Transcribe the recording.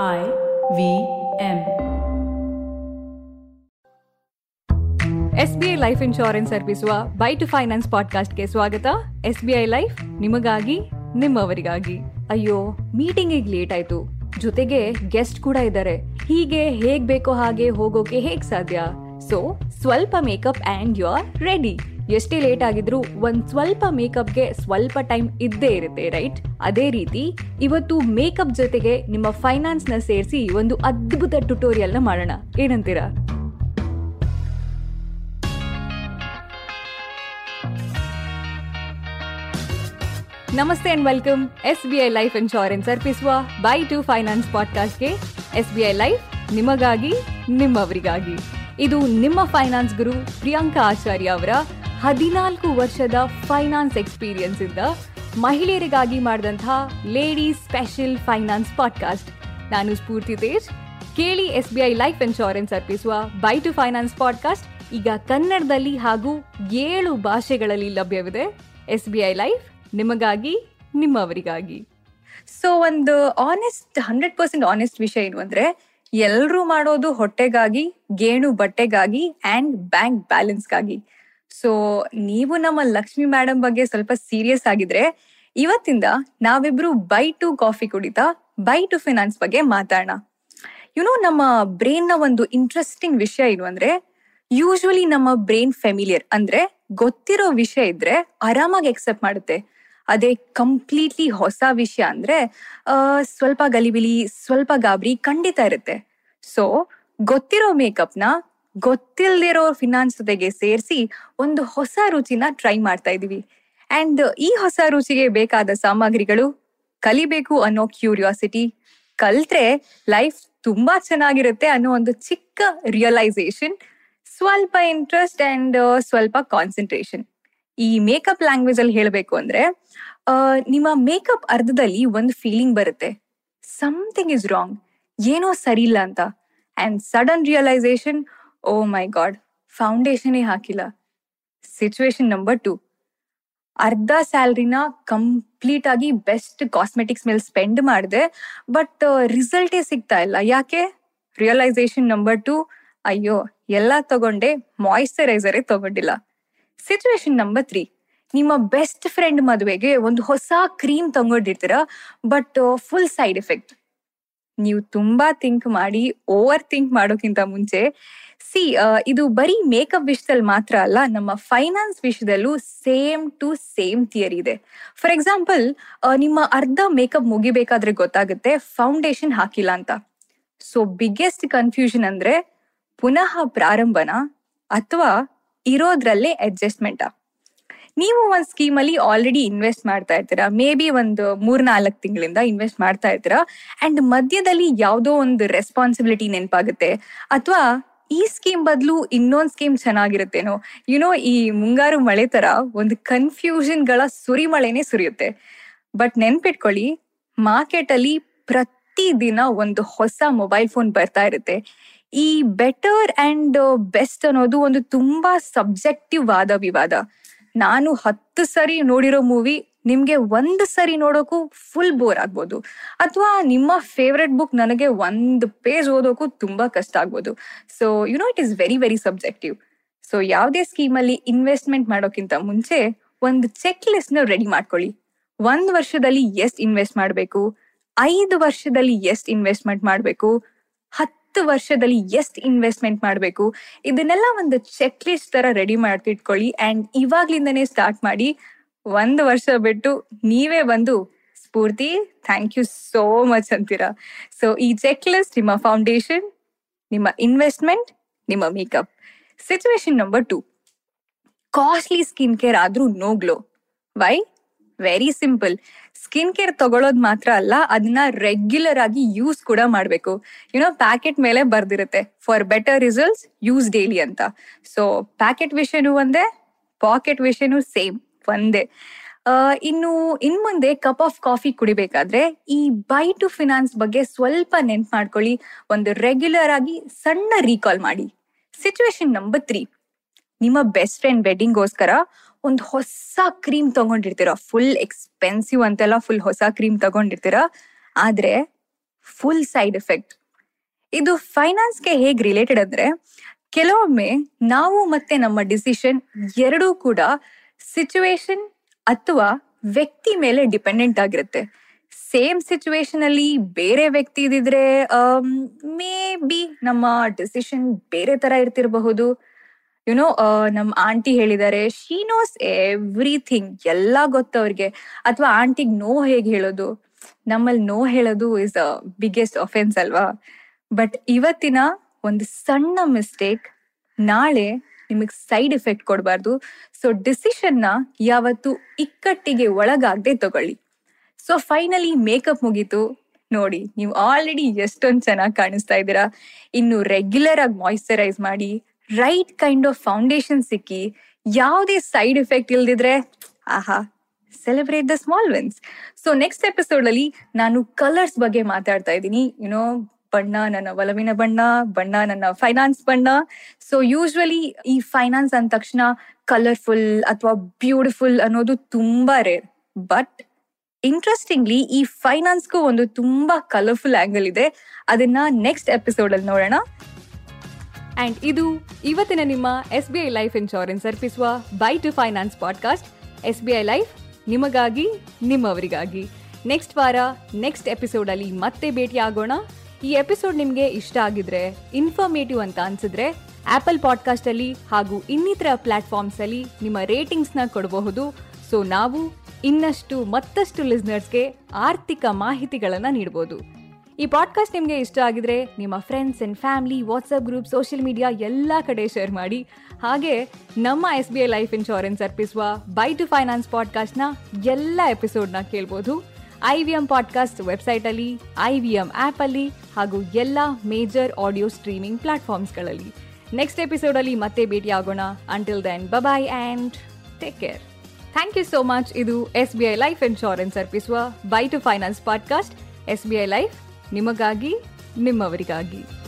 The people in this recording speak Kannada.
I V M. S B I life insurance ಅರ್ಪಿಸುವ ಬೈ ಟು ಫೈನಾನ್ಸ್ ಪಾಡ್ಕಾಸ್ಟ್ಗೆ ಸ್ವಾಗತ. ಎಸ್ ಬಿ ಐ ಲೈಫ್ ನಿಮಗಾಗಿ, ನಿಮ್ಮವರಿಗಾಗಿ. ಅಯ್ಯೋ ಮೀಟಿಂಗಿಗೆ ಲೇಟ್ ಆಯ್ತು. ಜೊತೆಗೆ ಗೆಸ್ಟ್ ಕೂಡ ಇದ್ದಾರೆ. ಹೀಗೆ ಹೇಗ್ ಬೇಕೋ ಹಾಗೆ ಹೋಗೋಕೆ ಹೇಗ್ ಸಾಧ್ಯ? ಸೊ ಸ್ವಲ್ಪ makeup and you are ready ಎಷ್ಟೇ ಲೇಟ್ ಆಗಿದ್ರು ಒಂದ್ ಸ್ವಲ್ಪ ಮೇಕಪ್ಗೆ ಸ್ವಲ್ಪ ಟೈಮ್ ಇದ್ದೇ ಇರುತ್ತೆ ರೈಟ್ ಅದೇ ರೀತಿ ಇವತ್ತು ಮೇಕಪ್ ಜೊತೆಗೆ ನಿಮ್ಮ ಫೈನಾನ್ಸ್ನ ಸೇರಿಸಿ ಒಂದು ಅದ್ಭುತ ಟ್ಯುಟೋರಿಯಲ್ನ ಮಾಡೋಣ. ಏನಂತೀರಾ? ನಮಸ್ತೆ and welcome S B I life insurance ಅರ್ಪಿಸುವ ಬೈ ಟು ಫೈನಾನ್ಸ್ ಪಾಡ್ಕಾಸ್ಟ್ಗೆ ಎಸ್ ಬಿ ಐ ಲೈಫ್ ನಿಮಗಾಗಿ, ನಿಮ್ಮವರಿಗಾಗಿ. ಇದು ನಿಮ್ಮ ಫೈನಾನ್ಸ್ ಗುರು ಪ್ರಿಯಾಂಕಾ ಆಚಾರ್ಯ ಅವರ ಹದಿನಾಲ್ಕು ವರ್ಷದ ಫೈನಾನ್ಸ್ ಎಕ್ಸ್ಪೀರಿಯನ್ಸ್ ಇಂದ ಮಹಿಳೆಯರಿಗಾಗಿ ಮಾಡಿದಂತಹ ಲೇಡೀಸ್ ಸ್ಪೆಷಲ್ ಫೈನಾನ್ಸ್ ಪಾಡ್ಕಾಸ್ಟ್. ನಾನು ಸ್ಫೂರ್ತಿ ತೇಜ್. ಕೇಳಿ S B I life insurance ಅರ್ಪಿಸುವ ಬೈ ಟು ಫೈನಾನ್ಸ್ ಪಾಡ್ಕಾಸ್ಟ್ ಈಗ ಕನ್ನಡದಲ್ಲಿ ಹಾಗೂ ಏಳು ಭಾಷೆಗಳಲ್ಲಿ ಲಭ್ಯವಿದೆ. ಎಸ್ ಬಿ ಐ ಲೈಫ್ ನಿಮಗಾಗಿ, ನಿಮ್ಮವರಿಗಾಗಿ. ಸೊ ಒಂದು ಆನೆಸ್ಟ್ ಹಂಡ್ರೆಡ್ ಪರ್ಸೆಂಟ್ ಆನೆಸ್ಟ್ ವಿಷಯ ಏನು ಅಂದ್ರೆ ಎಲ್ಲರೂ ಮಾಡೋದು ಹೊಟ್ಟೆಗಾಗಿ, ಗೇಣು ಬಟ್ಟೆಗಾಗಿ ಅಂಡ್ ಬ್ಯಾಂಕ್ ಬ್ಯಾಲೆನ್ಸ್ಗಾಗಿ ಸೊ ನೀವು ನಮ್ಮ ಲಕ್ಷ್ಮಿ ಮೇಡಮ್ ಬಗ್ಗೆ ಸ್ವಲ್ಪ ಸೀರಿಯಸ್ ಆಗಿದ್ರೆ, ಇವತ್ತಿಂದ ನಾವಿಬ್ರು ಬೈ ಟು ಕಾಫಿ ಕುಡಿತಾ ಬೈ ಟು ಫಿನಾನ್ಸ್ ಬಗ್ಗೆ ಮಾತಾಡೋಣ. ಯುನೋ ನಮ್ಮ ಬ್ರೈನ್ನ ಒಂದು ಇಂಟ್ರೆಸ್ಟಿಂಗ್ ವಿಷಯ ಏನು ಅಂದ್ರೆ ಯೂಶುವಲಿ ನಮ್ಮ ಬ್ರೈನ್ ಫೆಮಿಲಿಯರ್ ಅಂದ್ರೆ ಗೊತ್ತಿರೋ ವಿಷಯ ಇದ್ರೆ ಆರಾಮಾಗಿ ಎಕ್ಸೆಪ್ಟ್ ಮಾಡುತ್ತೆ. ಅದೇ ಕಂಪ್ಲೀಟ್ಲಿ ಹೊಸ ವಿಷಯ ಅಂದ್ರೆ ಸ್ವಲ್ಪ ಗಲಿಬಿಲಿ, ಸ್ವಲ್ಪ ಗಾಬರಿ ಖಂಡಿತ ಇರುತ್ತೆ. ಸೊ ಗೊತ್ತಿರೋ ಮೇಕಪ್ನ ಗೊತ್ತಿಲ್ದಿರೋ ಫಿನಾನ್ಸ್ ಜೊತೆಗೆ ಸೇರಿಸಿ ಒಂದು ಹೊಸ ರುಚಿನ ಟ್ರೈ ಮಾಡ್ತಾ ಇದೀವಿ ಅಂಡ್ ಈ ಹೊಸ ರುಚಿಗೆ ಬೇಕಾದ ಸಾಮಗ್ರಿಗಳು ಕಲಿಬೇಕು ಅನ್ನೋ ಕ್ಯೂರಿಯಾಸಿಟಿ ಕಲ್ತ್ರೆ ಲೈಫ್ ತುಂಬಾ ಚೆನ್ನಾಗಿರುತ್ತೆ ಅನ್ನೋ ಒಂದು ಚಿಕ್ಕ ರಿಯಲೈಸೇಷನ್ ಸ್ವಲ್ಪ ಇಂಟ್ರೆಸ್ಟ್ ಅಂಡ್ ಸ್ವಲ್ಪ ಕಾನ್ಸಂಟ್ರೇಷನ್ ಈ ಮೇಕಪ್ ಲ್ಯಾಂಗ್ವೇಜ್ ಅಲ್ಲಿ ಹೇಳಬೇಕು ಅಂದ್ರೆ ನಿಮ್ಮ ಮೇಕಪ್ ಅರ್ಧದಲ್ಲಿ ಒಂದು ಫೀಲಿಂಗ್ ಬರುತ್ತೆ. ಸಮಥಿಂಗ್ ಇಸ್ ರಾಂಗ್ ಏನೋ ಸರಿ ಇಲ್ಲ ಅಂತ. And sudden realisation oh my god ಫೌಂಡೇಶನೇ ಹಾಕಿಲ್ಲ. ಸಿಚುವೇಶನ್ ನಂಬರ್ ಟು ಅರ್ಧ ಸ್ಯಾಲ್ರಿನ ಕಂಪ್ಲೀಟ್ ಆಗಿ ಬೆಸ್ಟ್ ಕಾಸ್ಮೆಟಿಕ್ಸ್ ಮೇಲೆ ಸ್ಪೆಂಡ್ ಮಾಡಿದೆ ಬಟ್ ರಿಸಲ್ಟೇ ಸಿಗ್ತಾ ಇಲ್ಲ. ಯಾಕೆ? ರಿಯಲೈಸೇಷನ್ ನಂಬರ್ ಟು ಅಯ್ಯೋ, ಎಲ್ಲ ತಗೊಂಡೆ ಮಾಯಿಶ್ಚರೈಸರೇ ತಗೊಂಡಿಲ್ಲ. ಸಿಚುವೇಶನ್ ನಂಬರ್ ತ್ರೀ ನಿಮ್ಮ ಬೆಸ್ಟ್ ಫ್ರೆಂಡ್ ಮದುವೆಗೆ ಒಂದು ಹೊಸ ಕ್ರೀಮ್ ತಗೊಂಡಿರ್ತೀರ ಬಟ್ ಫುಲ್ ಸೈಡ್ ಎಫೆಕ್ಟ್ ನೀವು ತುಂಬಾ ಥಿಂಕ್ ಮಾಡಿ ಓವರ್ ಥಿಂಕ್ ಮಾಡೋಕ್ಕಿಂತ ಮುಂಚೆ ಸಿ ಇದು ಬರೀ ಮೇಕಪ್ ವಿಷಯದಲ್ಲಿ ಮಾತ್ರ ಅಲ್ಲ, ನಮ್ಮ ಫೈನಾನ್ಸ್ ವಿಷಯದಲ್ಲೂ ಸೇಮ್ ಟು ಸೇಮ್ ಥಿಯರಿ ಇದೆ. ಫಾರ್ ಎಕ್ಸಾಂಪಲ್ ನಿಮ್ಮ ಅರ್ಧ ಮೇಕಪ್ ಮುಗಿಬೇಕಾದ್ರೆ ಗೊತ್ತಾಗುತ್ತೆ ಫೌಂಡೇಶನ್ ಹಾಕಿಲ್ಲ ಅಂತ. ಸೊ ಬಿಗ್ಗೆಸ್ಟ್ ಕನ್ಫ್ಯೂಷನ್ ಅಂದ್ರೆ ಪುನಃ ಪ್ರಾರಂಭನ ಅಥವಾ ಇರೋದ್ರಲ್ಲೇ ಅಡ್ಜಸ್ಟ್ಮೆಂಟಾ ನೀವು ಒಂದ್ ಸ್ಕೀಮ್ ಅಲ್ಲಿ ಆಲ್ರೆಡಿ ಇನ್ವೆಸ್ಟ್ ಮಾಡ್ತಾ ಇರ್ತೀರಾ? ಮೇ ಬಿ ಒಂದು ಮೂರ್ ನಾಲ್ಕು ತಿಂಗಳಿಂದ ಇನ್ವೆಸ್ಟ್ ಮಾಡ್ತಾ ಇರ್ತೀರಾ? ಅಂಡ್ ಮಧ್ಯದಲ್ಲಿ ಯಾವುದೋ ಒಂದು ರೆಸ್ಪಾನ್ಸಿಬಿಲಿಟಿ ನೆನಪಾಗುತ್ತೆ. ಅಥವಾ ಈ ಸ್ಕೀಮ್ ಬದಲು ಇನ್ನೊಂದ್ ಸ್ಕೀಮ್ ಚೆನ್ನಾಗಿರುತ್ತೇನೋ? ಯುನೋ ಈ ಮುಂಗಾರು ಮಳೆ ತರ ಒಂದು ಕನ್ಫ್ಯೂಷನ್ಗಳ ಸುರಿಮಳೆನೆ ಸುರಿಯುತ್ತೆ. ಬಟ್ ನೆನ್ಪಿಟ್ಕೊಳ್ಳಿ ಮಾರ್ಕೆಟ್ ಅಲ್ಲಿ ಪ್ರತಿ ದಿನ ಒಂದು ಹೊಸ ಮೊಬೈಲ್ ಫೋನ್ ಬರ್ತಾ ಇರುತ್ತೆ. ಈ ಬೆಟರ್ ಅಂಡ್ ಬೆಸ್ಟ್ ಅನ್ನೋದು ಒಂದು ತುಂಬಾ ಸಬ್ಜೆಕ್ಟಿವ್ ವಾದ ವಿವಾದ. ನಾನು ಹತ್ತು ಸರಿ ನೋಡಿರೋ ಮೂವಿ ನಿಮ್ಗೆ ಒಂದು ಸರಿ ನೋಡೋಕು ಫುಲ್ ಬೋರ್ ಆಗ್ಬೋದು. ಅಥವಾ ನಿಮ್ಮ ಫೇವ್ರೆಟ್ ಬುಕ್ ನನಗೆ ಒಂದು ಪೇಜ್ ಓದೋಕು ತುಂಬಾ ಕಷ್ಟ ಆಗ್ಬೋದು. So you know it is very very subjective so ಯಾವುದೇ ಸ್ಕೀಮಲ್ಲಿ ಇನ್ವೆಸ್ಟ್ಮೆಂಟ್ ಮಾಡೋಕ್ಕಿಂತ ಮುಂಚೆ ಒಂದು ಚೆಕ್ ಲಿಸ್ಟ್ನ ರೆಡಿ ಮಾಡ್ಕೊಳ್ಳಿ. ಒಂದ್ ವರ್ಷದಲ್ಲಿ ಎಷ್ಟ್ ಇನ್ವೆಸ್ಟ್ ಮಾಡಬೇಕು? ಐದು ವರ್ಷದಲ್ಲಿ ಎಷ್ಟ್ ಇನ್ವೆಸ್ಟ್ಮೆಂಟ್ ಮಾಡಬೇಕು? ಹತ್ತು ವರ್ಷದಲ್ಲಿ ಎಷ್ಟು ಇನ್ವೆಸ್ಟ್ಮೆಂಟ್ ಮಾಡಬೇಕು? ಇದನ್ನೆಲ್ಲ ಒಂದು ಚೆಕ್ ಲಿಸ್ಟ್ ತರ ರೆಡಿ ಮಾಡ್ತಿಟ್ಕೊಳ್ಳಿ. ಅಂಡ್ ಇವಾಗ್ಲಿಂದನೇ ಸ್ಟಾರ್ಟ್ ಮಾಡಿ ಒಂದು ವರ್ಷ ಬಿಟ್ಟು ನೀವೇ ಬಂದು, Spoorthi thank you so much ಅಂತೀರಾ? ಸೊ ಈ ಚೆಕ್ ಲಿಸ್ಟ್ ನಿಮ್ಮ ಫೌಂಡೇಶನ್ ನಿಮ್ಮ ಇನ್ವೆಸ್ಟ್ಮೆಂಟ್ ನಿಮ್ಮ makeup situation number two costly skin care ಆದ್ರೂ no glow why very simple skin care ತಗೊಳ್ಳೋದು ಮಾತ್ರ ಅಲ್ಲ ಅದನ್ನ ರೆಗ್ಯುಲರ್ ಆಗಿ ಯೂಸ್ ಕೂಡ ಮಾಡಬೇಕು. ಯುನೋ ಪ್ಯಾಕೆಟ್ ಮೇಲೆ ಬರ್ದಿರುತ್ತೆ. For better results use daily ಅಂತ. ಸೊ ಪ್ಯಾಕೆಟ್ ವಿಷಯನೂ ಒಂದೇ ಪಾಕೆಟ್ ವಿಷಯನೂ ಸೇಮ್ ಒಂದೇ. ಇನ್ನು, ಇನ್ ಮುಂದೆ ಕಪ್ ಆಫ್ ಕಾಫಿ ಕುಡಿಬೇಕಾದ್ರೆ ಈ ಬೈ ಟು ಫಿನಾನ್ಸ್ ಬಗ್ಗೆ ಸ್ವಲ್ಪ ನೆನ್ಪ್ ಮಾಡ್ಕೊಳ್ಳಿ. ಒಂದು ರೆಗ್ಯುಲರ್ ಆಗಿ ಸಣ್ಣ ರೀಕಾಲ್ ಮಾಡಿ. ಸಿಚುವೇಶನ್ ನಂಬರ್ ತ್ರೀ ನಿಮ್ಮ ಬೆಸ್ಟ್ ಫ್ರೆಂಡ್ ವೆಡ್ಡಿಂಗ್ಗೋಸ್ಕರ ಒಂದು ಹೊಸ ಕ್ರೀಮ್ ತಗೊಂಡಿರ್ತೀರ? ಫುಲ್ ಎಕ್ಸ್ಪೆನ್ಸಿವ್ ಅಂತೆಲ್ಲ ಫುಲ್ ಹೊಸ ಕ್ರೀಮ್ ತಗೊಂಡಿರ್ತೀರ? ಆದ್ರೆ ಫುಲ್ ಸೈಡ್ ಎಫೆಕ್ಟ್ ಇದು ಫೈನಾನ್ಸ್ಗೆ ಹೇಗೆ ರಿಲೇಟೆಡ್ ಅಂದ್ರೆ, ಕೆಲವೊಮ್ಮೆ ನಾವು ಮತ್ತೆ ನಮ್ಮ ಡಿಸಿಷನ್ ಎರಡೂ ಕೂಡ ಸಿಚುವೇಶನ್ ಅಥವಾ ವ್ಯಕ್ತಿ ಮೇಲೆ ಡಿಪೆಂಡೆಂಟ್ ಆಗಿರುತ್ತೆ. ಸೇಮ್ ಸಿಚುವೇಶನ್ ಅಲ್ಲಿ ಬೇರೆ ವ್ಯಕ್ತಿ ಇದ್ದಿದ್ರೆ ಮೇ ಬಿ ನಮ್ಮ ಡಿಸಿಷನ್ ಬೇರೆ ತರ ಇರ್ತಿರಬಹುದು. ಯುನೋ ನಮ್ ಆಂಟಿ ಹೇಳಿದ್ದಾರೆ ಶೀ ನೋಸ್ ಎವ್ರಿಥಿಂಗ್ ಎಲ್ಲ ಗೊತ್ತವ್ರಿಗೆ ಅಥವಾ ಆಂಟಿಗ್ ನೋ ಹೇಗೆ ಹೇಳೋದು? ನಮ್ಮಲ್ಲಿ ನೋ ಹೇಳೋದು ಇಸ್ ಅ ಬಿಗ್ಗೆಸ್ಟ್ ಅಫೆನ್ಸ್ ಅಲ್ವಾ? ಬಟ್ ಇವತ್ತಿನ ಒಂದು ಸಣ್ಣ ಮಿಸ್ಟೇಕ್ ನಾಳೆ ನಿಮಗೆ ಸೈಡ್ ಎಫೆಕ್ಟ್ ಕೊಡಬಾರ್ದು. ಸೊ ಡಿಸಿಷನ್ನ ನ ಯಾವತ್ತು ಇಕ್ಕಟ್ಟಿಗೆ ಒಳಗಾಗದೆ ತಗೊಳ್ಳಿ. ಸೊ ಫೈನಲಿ ಮೇಕಪ್ ಮುಗೀತು. ನೋಡಿ, ನೀವು ಆಲ್ರೆಡಿ ಎಷ್ಟೊಂದು ಚೆನ್ನಾಗಿ ಕಾಣಿಸ್ತಾ ಇದ್ದೀರಾ. ಇನ್ನು ರೆಗ್ಯುಲರ್ ಆಗಿ ಮಾಯಿಶ್ಚರೈಸ್ ಮಾಡಿ. ರೈಟ್ ಕೈಂಡ್ ಆಫ್ ಫೌಂಡೇಶನ್ ಸಿಕ್ಕಿ ಯಾವುದೇ ಸೈಡ್ ಎಫೆಕ್ಟ್ ಇಲ್ದಿದ್ರೆ, ಆಹಾ celebrate the small wins so next episode ಅಲ್ಲಿ ನಾನು ಕಲರ್ಸ್ ಬಗ್ಗೆ ಮಾತಾಡ್ತಾ ಇದ್ದೀನಿ. ಯುನೋ ಬಣ್ಣ ನನ್ನ ಒಲವಿನ ಬಣ್ಣ ಬಣ್ಣ ನನ್ನ ಫೈನಾನ್ಸ್ ಬಣ್ಣ. ಸೊ ಯೂಶ್ವಲಿ ಈ ಫೈನಾನ್ಸ್ ಅಂದ ತಕ್ಷಣ ಕಲರ್ಫುಲ್ ಅಥವಾ ಬ್ಯೂಟಿಫುಲ್ ಅನ್ನೋದು ತುಂಬಾ ರೇರ್ ಬಟ್ ಇಂಟ್ರೆಸ್ಟಿಂಗ್ಲಿ ಈ ಫೈನಾನ್ಸ್ಗೂ ಒಂದು ತುಂಬಾ ಕಲರ್ಫುಲ್ ಆಂಗಲ್ ಇದೆ. ಅದನ್ನ ನೆಕ್ಸ್ಟ್ ಎಪಿಸೋಡ್ ಅಲ್ಲಿ ನೋಡೋಣ. ಅಂಡ್ ಇದು ಇವತ್ತಿನ ನಿಮ್ಮ S B I life insurance ಅರ್ಪಿಸುವ by two finance podcast S B I life ನಿಮಗಾಗಿ, ನಿಮ್ಮವರಿಗಾಗಿ. ನೆಕ್ಸ್ಟ್ ವಾರ ನೆಕ್ಸ್ಟ್ ಎಪಿಸೋಡಲ್ಲಿ ಮತ್ತೆ ಭೇಟಿ ಆಗೋಣ. ಈ ಎಪಿಸೋಡ್ ನಿಮಗೆ ಇಷ್ಟ ಆಗಿದ್ರೆ ಇನ್ಫಾರ್ಮೇಟಿವ್ ಅಂತ ಅನ್ಸಿದ್ರೆ ಆಪಲ್ ಪಾಡ್ಕಾಸ್ಟ್ ಅಲ್ಲಿ ಹಾಗೂ ಇನ್ನಿತರ ಪ್ಲಾಟ್ಫಾರ್ಮ್ಸ್ ಅಲ್ಲಿ ನಿಮ್ಮ ರೇಟಿಂಗ್ಸ್ನ ಕೊಡಬಹುದು. ಸೊ ನಾವು ಇನ್ನಷ್ಟು ಮತ್ತಷ್ಟು ಲಿಸ್ನರ್ಸ್ಗೆ ಆರ್ಥಿಕ ಮಾಹಿತಿಗಳನ್ನು ನೀಡಬಹುದು ಈ ಪಾಡ್ಕಾಸ್ಟ್ ನಿಮಗೆ ಇಷ್ಟ ಆಗಿದ್ರೆ ನಿಮ್ಮ friends and family WhatsApp group social media ಎಲ್ಲ ಕಡೆ ಶೇರ್ ಮಾಡಿ. ಹಾಗೆ ನಮ್ಮ S B I life insurance ಅರ್ಪಿಸುವ ಬೈ ಟು ಫೈನಾನ್ಸ್ ಪಾಡ್ಕಾಸ್ಟ್ನ ಎಲ್ಲ ಎಪಿಸೋಡ್ನ ಕೇಳ್ಬೋದು. ಐ ವಿ ಎಂ ಪಾಡ್ಕಾಸ್ಟ್ ವೆಬ್ಸೈಟಲ್ಲಿ ಐ ವಿ ಎಂ ಆ್ಯಪಲ್ಲಿ ಹಾಗೂ ಎಲ್ಲ ಮೇಜರ್ ಆಡಿಯೋ ಸ್ಟ್ರೀಮಿಂಗ್ ಪ್ಲಾಟ್ಫಾರ್ಮ್ಸ್ಗಳಲ್ಲಿ ನೆಕ್ಸ್ಟ್ ಎಪಿಸೋಡಲ್ಲಿ ಮತ್ತೆ ಭೇಟಿ ಆಗೋಣ. Until then bye bye and take care thank you so much ಇದು S B I life insurance ಅರ್ಪಿಸುವ by two finance podcast S B I life ನಿಮಗಾಗಿ ನಿಮ್ಮವರಿಗಾಗಿ.